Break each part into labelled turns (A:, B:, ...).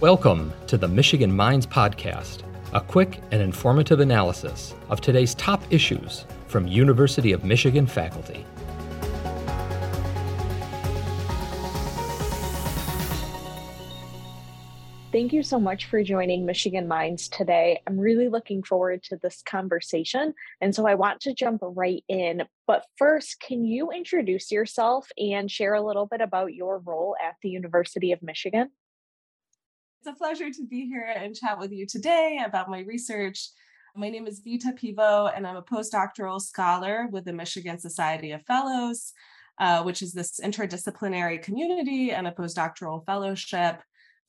A: Welcome to the Michigan Minds Podcast, a quick and informative analysis of today's top issues from University of Michigan faculty.
B: Thank you so much for joining Michigan Minds today. I'm really looking forward to this conversation. And so I want to jump right in. But first, can you introduce yourself and share a little bit about your role at the University of Michigan?
C: It's a pleasure to be here and chat with you today about my research. My name is Vyta Pivo, and I'm a postdoctoral scholar with the Michigan Society of Fellows, uh, which is this interdisciplinary community and a postdoctoral fellowship.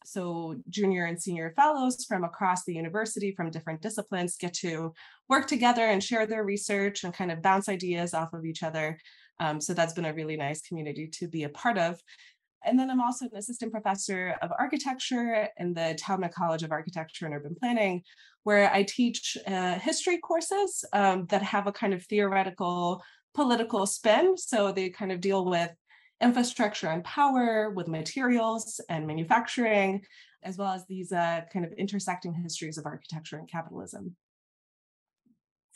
C: So junior and senior fellows from across the university from different disciplines get to work together and share their research and kind of bounce ideas off of each other. Um, so that's been a really nice community to be a part of and then i'm also an assistant professor of architecture in the Taubman college of architecture and urban planning where i teach uh, history courses um, that have a kind of theoretical political spin so they kind of deal with infrastructure and power, with materials and manufacturing, as well as these uh, kind of intersecting histories of architecture and capitalism.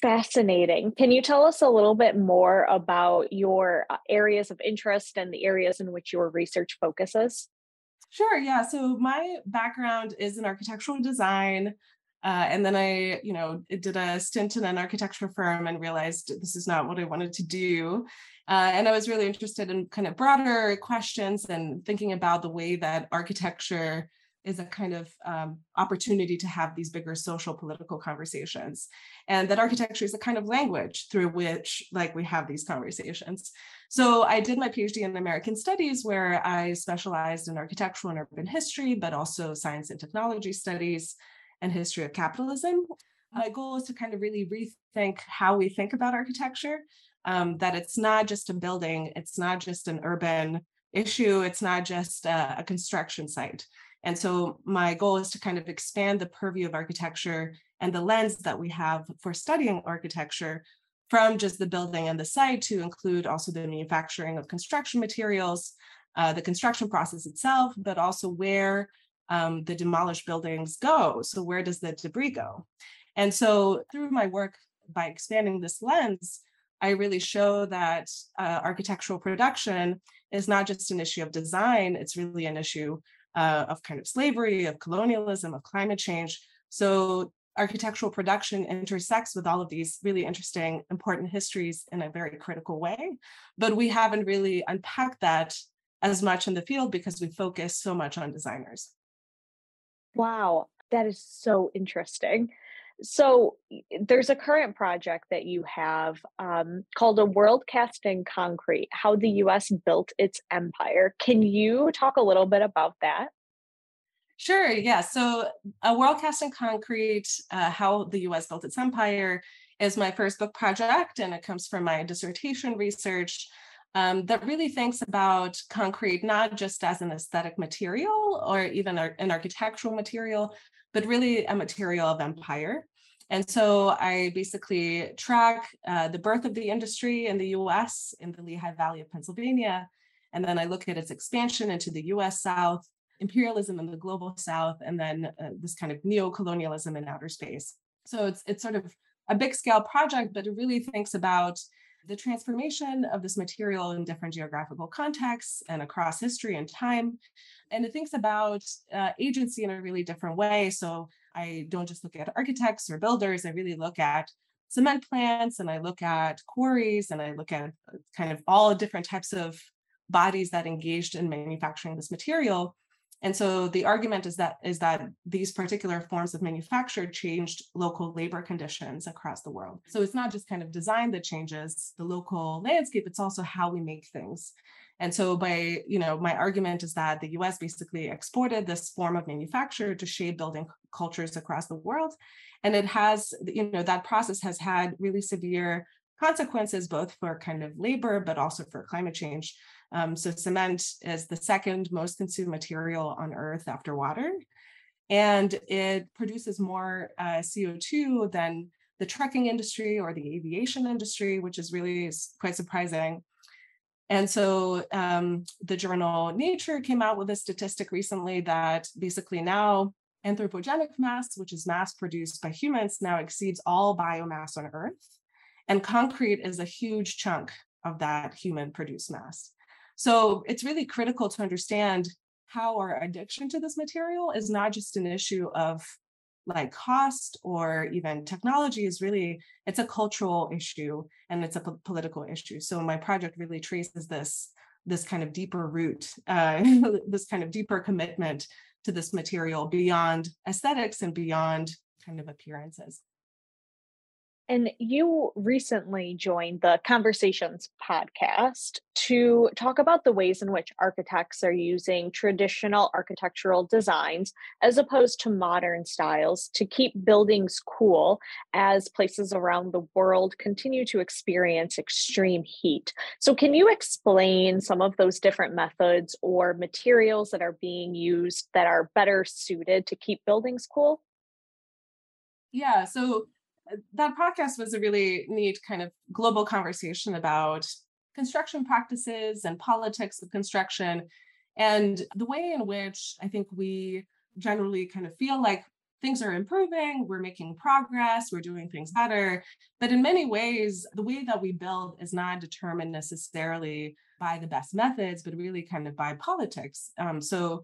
B: Fascinating. Can you tell us a little bit more about your uh, areas of interest and the areas in which your research focuses?
C: Sure. Yeah. So my background is in architectural design. Uh, and then I, you know, did a stint in an architecture firm and realized this is not what I wanted to do. Uh, and I was really interested in kind of broader questions and thinking about the way that architecture is a kind of um, opportunity to have these bigger social political conversations and that architecture is a kind of language through which like we have these conversations. So i did my phd in american studies where i specialized in architectural and urban history but also science and technology studies and history of capitalism. My goal is to kind of really rethink how we think about architecture um, that it's not just a building, it's not just an urban issue, it's not just a, a construction site. And so my goal is to kind of expand the purview of architecture and the lens that we have for studying architecture from just the building and the site to include also the manufacturing of construction materials, uh, the construction process itself, but also where um, the demolished buildings go. So where does the debris go? And so through my work, by expanding this lens, I really show that uh, architectural production is not just an issue of design, it's really an issue uh, of kind of slavery, of colonialism, of climate change. So architectural production intersects with all of these really interesting, important histories in a very critical way. But we haven't really unpacked that as much in the field because we focus so much on designers.
B: Wow, that is so interesting. So there's a current project that you have um, called a world cast in concrete, how the US built its empire. Can you talk a little bit about that?
C: Sure, yeah. So a world cast in concrete, uh, how the US built its empire is my first book project, and it comes from my dissertation research. Um, that really thinks about concrete not just as an aesthetic material or even an architectural material, but really a material of empire. And so I basically track uh, the birth of the industry in the US in the Lehigh Valley of Pennsylvania. And then I look at its expansion into the US South, imperialism in the global South, and then uh, this kind of neo-colonialism in outer space. So it's, it's sort of a big scale project, but it really thinks about the transformation of this material in different geographical contexts and across history and time. And it thinks about uh, agency in a really different way. So I don't just look at architects or builders, I really look at cement plants and I look at quarries and I look at uh, kind of all different types of bodies that engaged in manufacturing this material. And so the argument is that is that these particular forms of manufacture changed local labor conditions across the world. So it's not just kind of design that changes the local landscape, it's also how we make things. And so by, you know, my argument is that the US basically exported this form of manufacture to shape building cultures across the world. And it has, you know, that process has had really severe consequences both for kind of labor, but also for climate change. Um, so cement is the second most consumed material on earth after water. And it produces more uh, CO2 than the trucking industry or the aviation industry, which is really quite surprising. And so um, the journal Nature came out with a statistic recently that basically now anthropogenic mass, which is mass produced by humans, now exceeds all biomass on Earth. And concrete is a huge chunk of that human produced mass. So it's really critical to understand how our addiction to this material is not just an issue of like cost or even technology is really it's a cultural issue and it's a political issue. So my project really traces this this kind of deeper root uh, this kind of deeper commitment to this material beyond aesthetics and beyond kind of appearances
B: and you recently joined the Conversations podcast to talk about the ways in which architects are using traditional architectural designs as opposed to modern styles to keep buildings cool as places around the world continue to experience extreme heat. So, can you explain some of those different methods or materials that are being used that are better suited to keep buildings cool?
C: Yeah, so that podcast was a really neat kind of global conversation about construction practices and politics of construction and the way in which I think we generally kind of feel like things are improving, we're making progress, we're doing things better. But in many ways, the way that we build is not determined necessarily by the best methods, but really kind of by politics. Um, so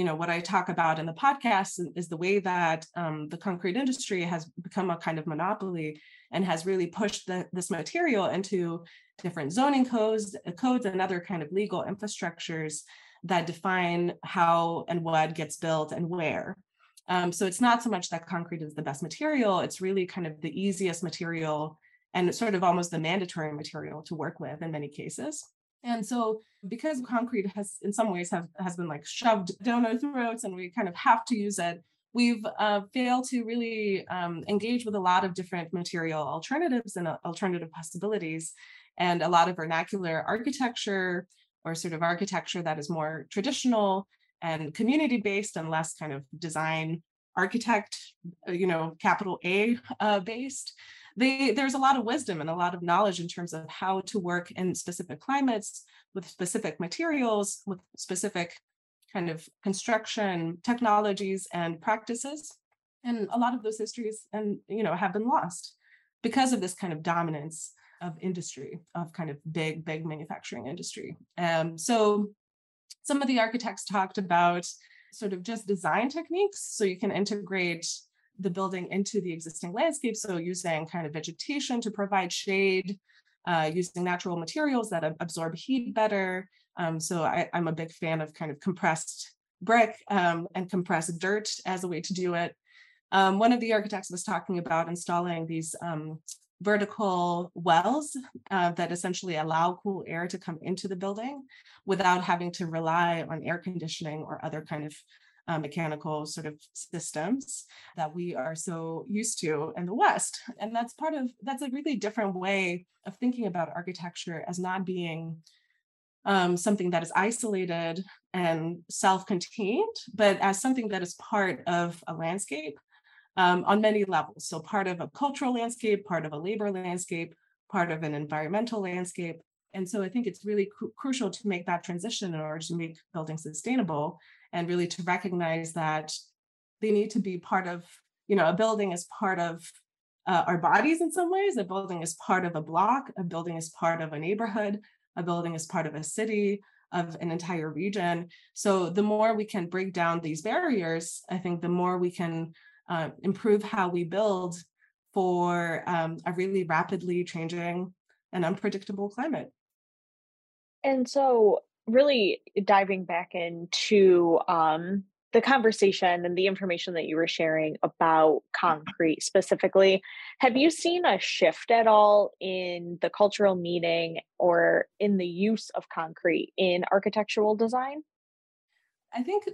C: you know what i talk about in the podcast is the way that um, the concrete industry has become a kind of monopoly and has really pushed the, this material into different zoning codes uh, codes and other kind of legal infrastructures that define how and what gets built and where. Um, so it's not so much that concrete is the best material it's really kind of the easiest material and sort of almost the mandatory material to work with in many cases and so because concrete has in some ways have has been like shoved down our throats and we kind of have to use it, we've uh, failed to really um, engage with a lot of different material alternatives and uh, alternative possibilities and a lot of vernacular architecture or sort of architecture that is more traditional and community based and less kind of design architect uh, you know capital a uh, based they, there's a lot of wisdom and a lot of knowledge in terms of how to work in specific climates with specific materials, with specific kind of construction technologies and practices. And a lot of those histories and you know have been lost because of this kind of dominance of industry, of kind of big, big manufacturing industry. Um, so some of the architects talked about sort of just design techniques. So you can integrate the building into the existing landscape. So using kind of vegetation to provide shade, uh, using natural materials that absorb heat better. Um, so I, am a big fan of kind of compressed brick um, and compressed dirt as a way to do it. Um, one of the architects was talking about installing these um, vertical wells uh, that essentially allow cool air to come into the building without having to rely on air conditioning or other kind of uh, mechanical sort of systems that we are so used to in the West. And that's part of, that's a really different way of thinking about architecture as not being um, something that is isolated and self contained, but as something that is part of a landscape um, on many levels. So, part of a cultural landscape, part of a labor landscape, part of an environmental landscape. And so, I think it's really cru- crucial to make that transition in order to make buildings sustainable and really to recognize that they need to be part of you know a building is part of uh, our bodies in some ways a building is part of a block a building is part of a neighborhood a building is part of a city of an entire region so the more we can break down these barriers i think the more we can uh, improve how we build for um, a really rapidly changing and unpredictable climate
B: and so really diving back into um, the conversation and the information that you were sharing about concrete specifically, have you seen a shift at all in the cultural meaning or in the use of concrete in architectural design?
C: I think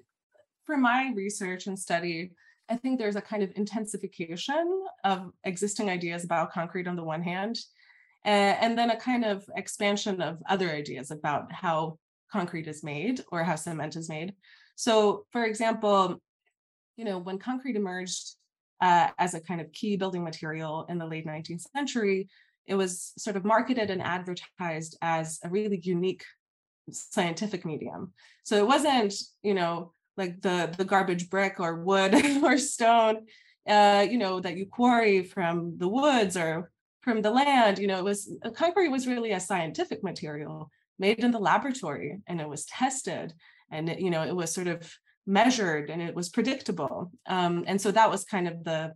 C: for my research and study, I think there's a kind of intensification of existing ideas about concrete on the one hand, and then a kind of expansion of other ideas about how concrete is made or how cement is made. So, for example, you know, when concrete emerged uh, as a kind of key building material in the late 19th century, it was sort of marketed and advertised as a really unique scientific medium. So it wasn't, you know, like the the garbage brick or wood or stone, uh, you know, that you quarry from the woods or from the land. You know, it was concrete was really a scientific material made in the laboratory, and it was tested, and it, you know, it was sort of measured and it was predictable. Um, and so that was kind of the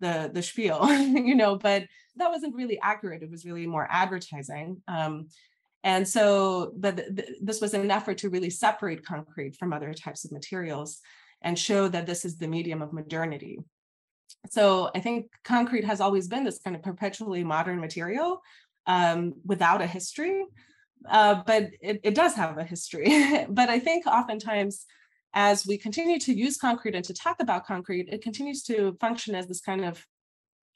C: the the spiel, you know, but that wasn't really accurate. It was really more advertising. Um, and so, this was an effort to really separate concrete from other types of materials and show that this is the medium of modernity. So I think concrete has always been this kind of perpetually modern material um, without a history, uh, but it, it does have a history. but I think oftentimes as we continue to use concrete and to talk about concrete, it continues to function as this kind of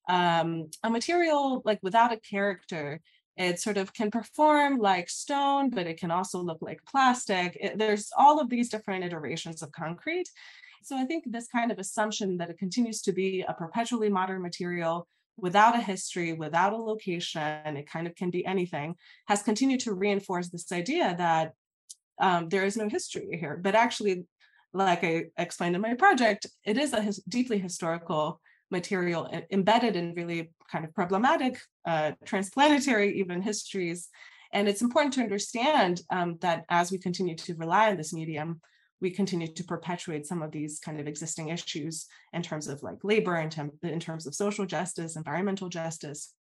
C: um, a material like without a character. It sort of can perform like stone, but it can also look like plastic. It, there's all of these different iterations of concrete. So I think this kind of assumption that it continues to be a perpetually modern material without a history, without a location, it kind of can be anything, has continued to reinforce this idea that um, there is no history here. But actually, like I explained in my project, it is a his, deeply historical material embedded in really kind of problematic uh, transplanetary even histories. And it's important to understand um, that as we continue to rely on this medium, we continue to perpetuate some of these kind of existing issues in terms of like labor, in, term, in terms of social justice, environmental justice.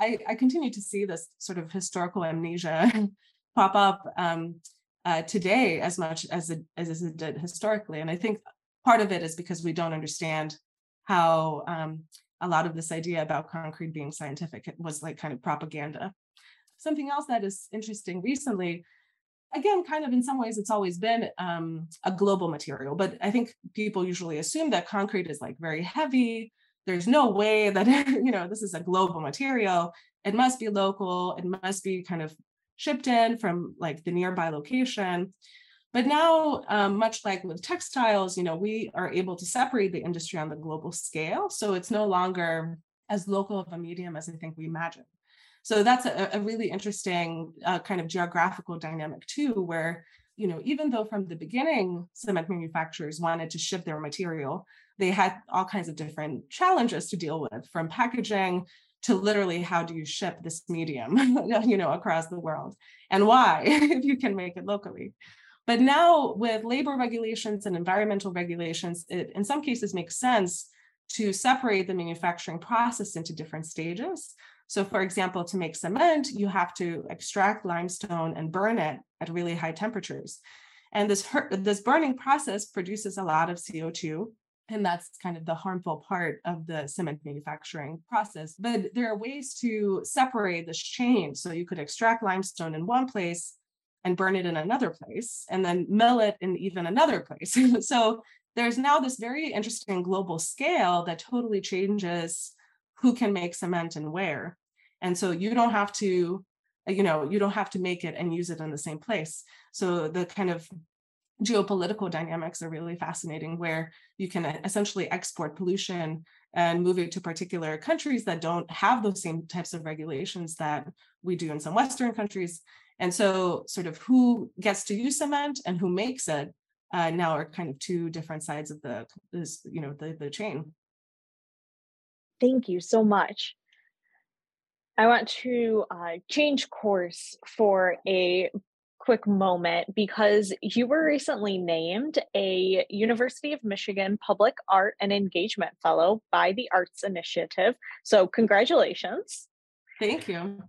C: I, I continue to see this sort of historical amnesia pop up um, uh, today as much as it, as it did historically. And I think part of it is because we don't understand how um, a lot of this idea about concrete being scientific was like kind of propaganda. Something else that is interesting recently, again, kind of in some ways, it's always been um, a global material, but I think people usually assume that concrete is like very heavy. There's no way that, you know, this is a global material. It must be local. It must be kind of shipped in from like the nearby location. But now, um, much like with textiles, you know, we are able to separate the industry on the global scale. So it's no longer as local of a medium as I think we imagine. So that's a, a really interesting uh, kind of geographical dynamic too, where you know, even though from the beginning cement manufacturers wanted to ship their material, they had all kinds of different challenges to deal with, from packaging to literally how do you ship this medium, you know, across the world, and why if you can make it locally. But now with labor regulations and environmental regulations, it in some cases makes sense to separate the manufacturing process into different stages. So for example, to make cement, you have to extract limestone and burn it at really high temperatures. And this, this burning process produces a lot of CO2 and that's kind of the harmful part of the cement manufacturing process. But there are ways to separate this chain. So you could extract limestone in one place and burn it in another place and then mill it in even another place. so there's now this very interesting global scale that totally changes who can make cement and where. And so you don't have to, uh, you know, you don't have to make it and use it in the same place. So the kind of geopolitical dynamics are really fascinating where you can uh, essentially export pollution and move it to particular countries that don't have those same types of regulations that we do in some western countries and so, sort of who gets to use cement and who makes it uh, now are kind of two different sides of the, this, you know, the, the chain.
B: Thank you so much. I want to uh, change course for a quick moment because you were recently named a University of Michigan Public Art and Engagement Fellow by the Arts Initiative. So, congratulations.
C: Thank you.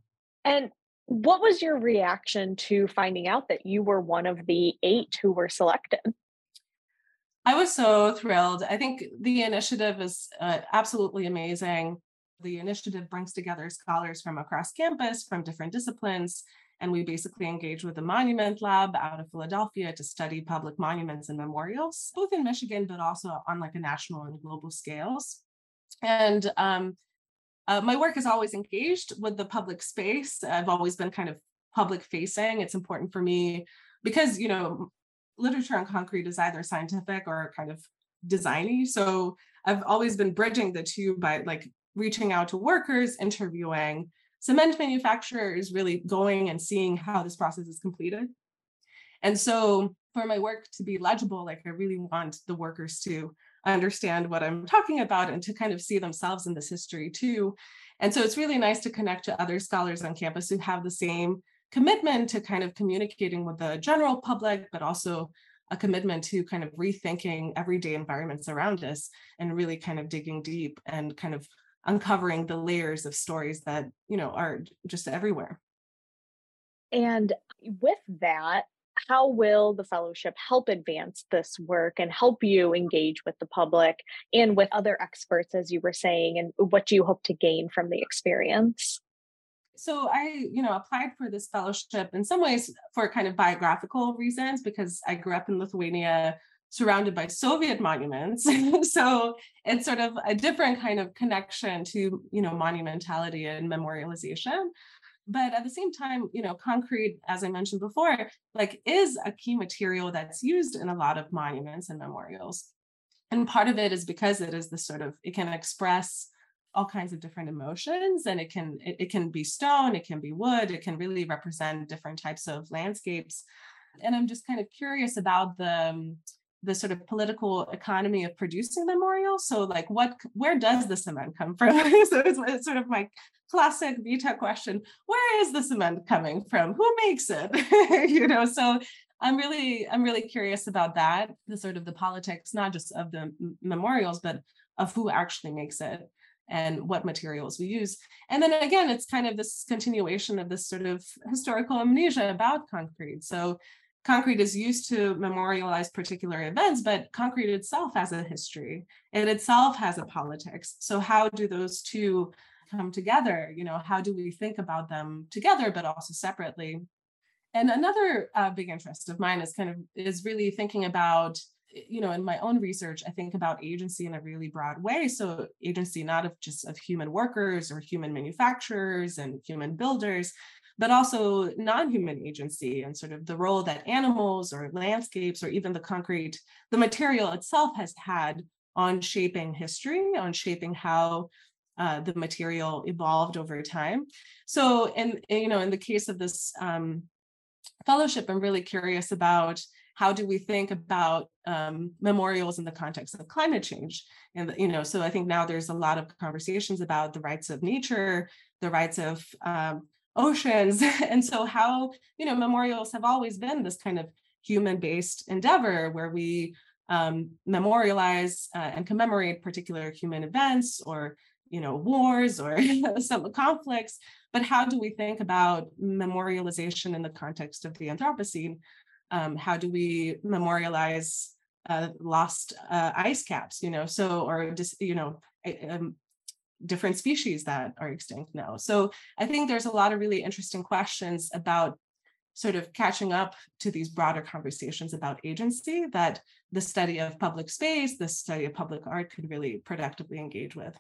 B: And what was your reaction to finding out that you were one of the eight who were selected?
C: I was so thrilled. I think the initiative is uh, absolutely amazing. The initiative brings together scholars from across campus, from different disciplines, and we basically engage with the Monument Lab out of Philadelphia to study public monuments and memorials, both in Michigan, but also on like a national and global scales. And um, uh, my work is always engaged with the public space. I've always been kind of public facing. It's important for me because, you know, literature on concrete is either scientific or kind of designy. So I've always been bridging the two by like reaching out to workers, interviewing cement manufacturers, really going and seeing how this process is completed. And so for my work to be legible, like I really want the workers to understand what I'm talking about and to kind of see themselves in this history too. And so it's really nice to connect to other scholars on campus who have the same commitment to kind of communicating with the general public, but also a commitment to kind of rethinking everyday environments around us and really kind of digging deep and kind of uncovering the layers of stories that you know are just everywhere
B: and with that how will the fellowship help advance this work and help you engage with the public and with other experts as you were saying and what do you hope to gain from the experience?
C: So i you know applied for this fellowship in some ways for kind of biographical reasons because i grew up in lithuania surrounded by soviet monuments. So it's sort of a different kind of connection to you know monumentality and memorialization but at the same time you know concrete as i mentioned before like is a key material that's used in a lot of monuments and memorials. And part of it is because it is this sort of it can express all kinds of different emotions and it can it, it can be stone it can be wood it can really represent different types of landscapes. And i'm just kind of curious about the um, the sort of political economy of producing memorials so like what where does the cement come from? So it's, it's, sort of my classic Vyta question. Where is the cement coming from? Who makes it? You know so i'm really i'm really curious about that the sort of the politics not just of the memorials but of who actually makes it and what materials we use. And then again, it's kind of this continuation of this sort of historical amnesia about concrete. So concrete is used to memorialize particular events, but concrete itself has a history. It itself has a politics. So how do those two come together? You know, how do we think about them together, but also separately? And another uh, big interest of mine is kind of is really thinking about you know in my own research i think about agency in a really broad way so agency not of just of human workers or human manufacturers and human builders but also non-human agency and sort of the role that animals or landscapes or even the concrete the material itself has had on shaping history on shaping how uh, the material evolved over time. So in you know in the case of this um, fellowship i'm really curious about how do we think about um, memorials in the context of climate change? And you know so i think now there's a lot of conversations about the rights of nature the rights of um, oceans. And so how you know memorials have always been this kind of human based endeavor where we um, memorialize uh, and commemorate particular human events or you know wars or some conflicts. But how do we think about memorialization in the context of the anthropocene? Um, how do we memorialize uh, lost uh, ice caps you know so or just you know um, different species that are extinct now. So i think there's a lot of really interesting questions about sort of catching up to these broader conversations about agency that the study of public space the study of public art could really productively engage with.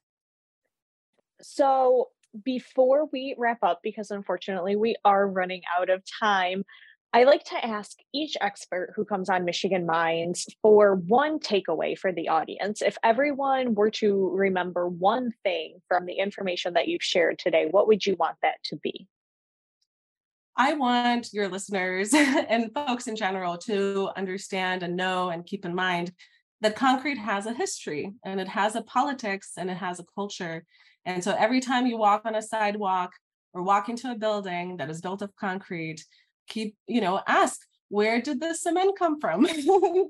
B: So before we wrap up because unfortunately we are running out of time I like to ask each expert who comes on Michigan Minds for one takeaway for the audience. If everyone were to remember one thing from the information that you've shared today, what would you want that to be?
C: I want your listeners and folks in general to understand and know and keep in mind that concrete has a history and it has a politics and it has a culture. And so every time you walk on a sidewalk or walk into a building that is built of concrete, keep, you know, ask where did the cement come from?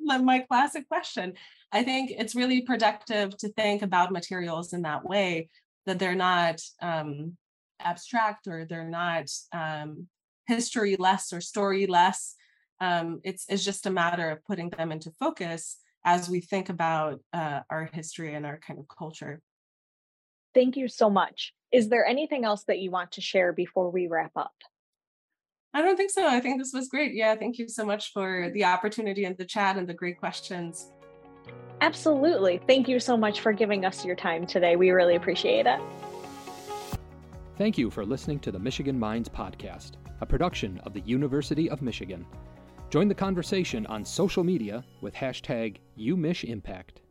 C: My classic question. I think it's really productive to think about materials in that way, that they're not um, abstract or they're not um, history less or story less. Um, it's, it's just a matter of putting them into focus as we think about uh, our history and our kind of culture.
B: Thank you so much. Is there anything else that you want to share before we wrap up?
C: I don't think so. I think this was great. Yeah, thank you so much for the opportunity and the chat and the great questions.
B: Absolutely. Thank you so much for giving us your time today. We really appreciate it.
A: Thank you for listening to the Michigan Minds podcast, a production of the University of Michigan. Join the conversation on social media with hashtag UMichImpact.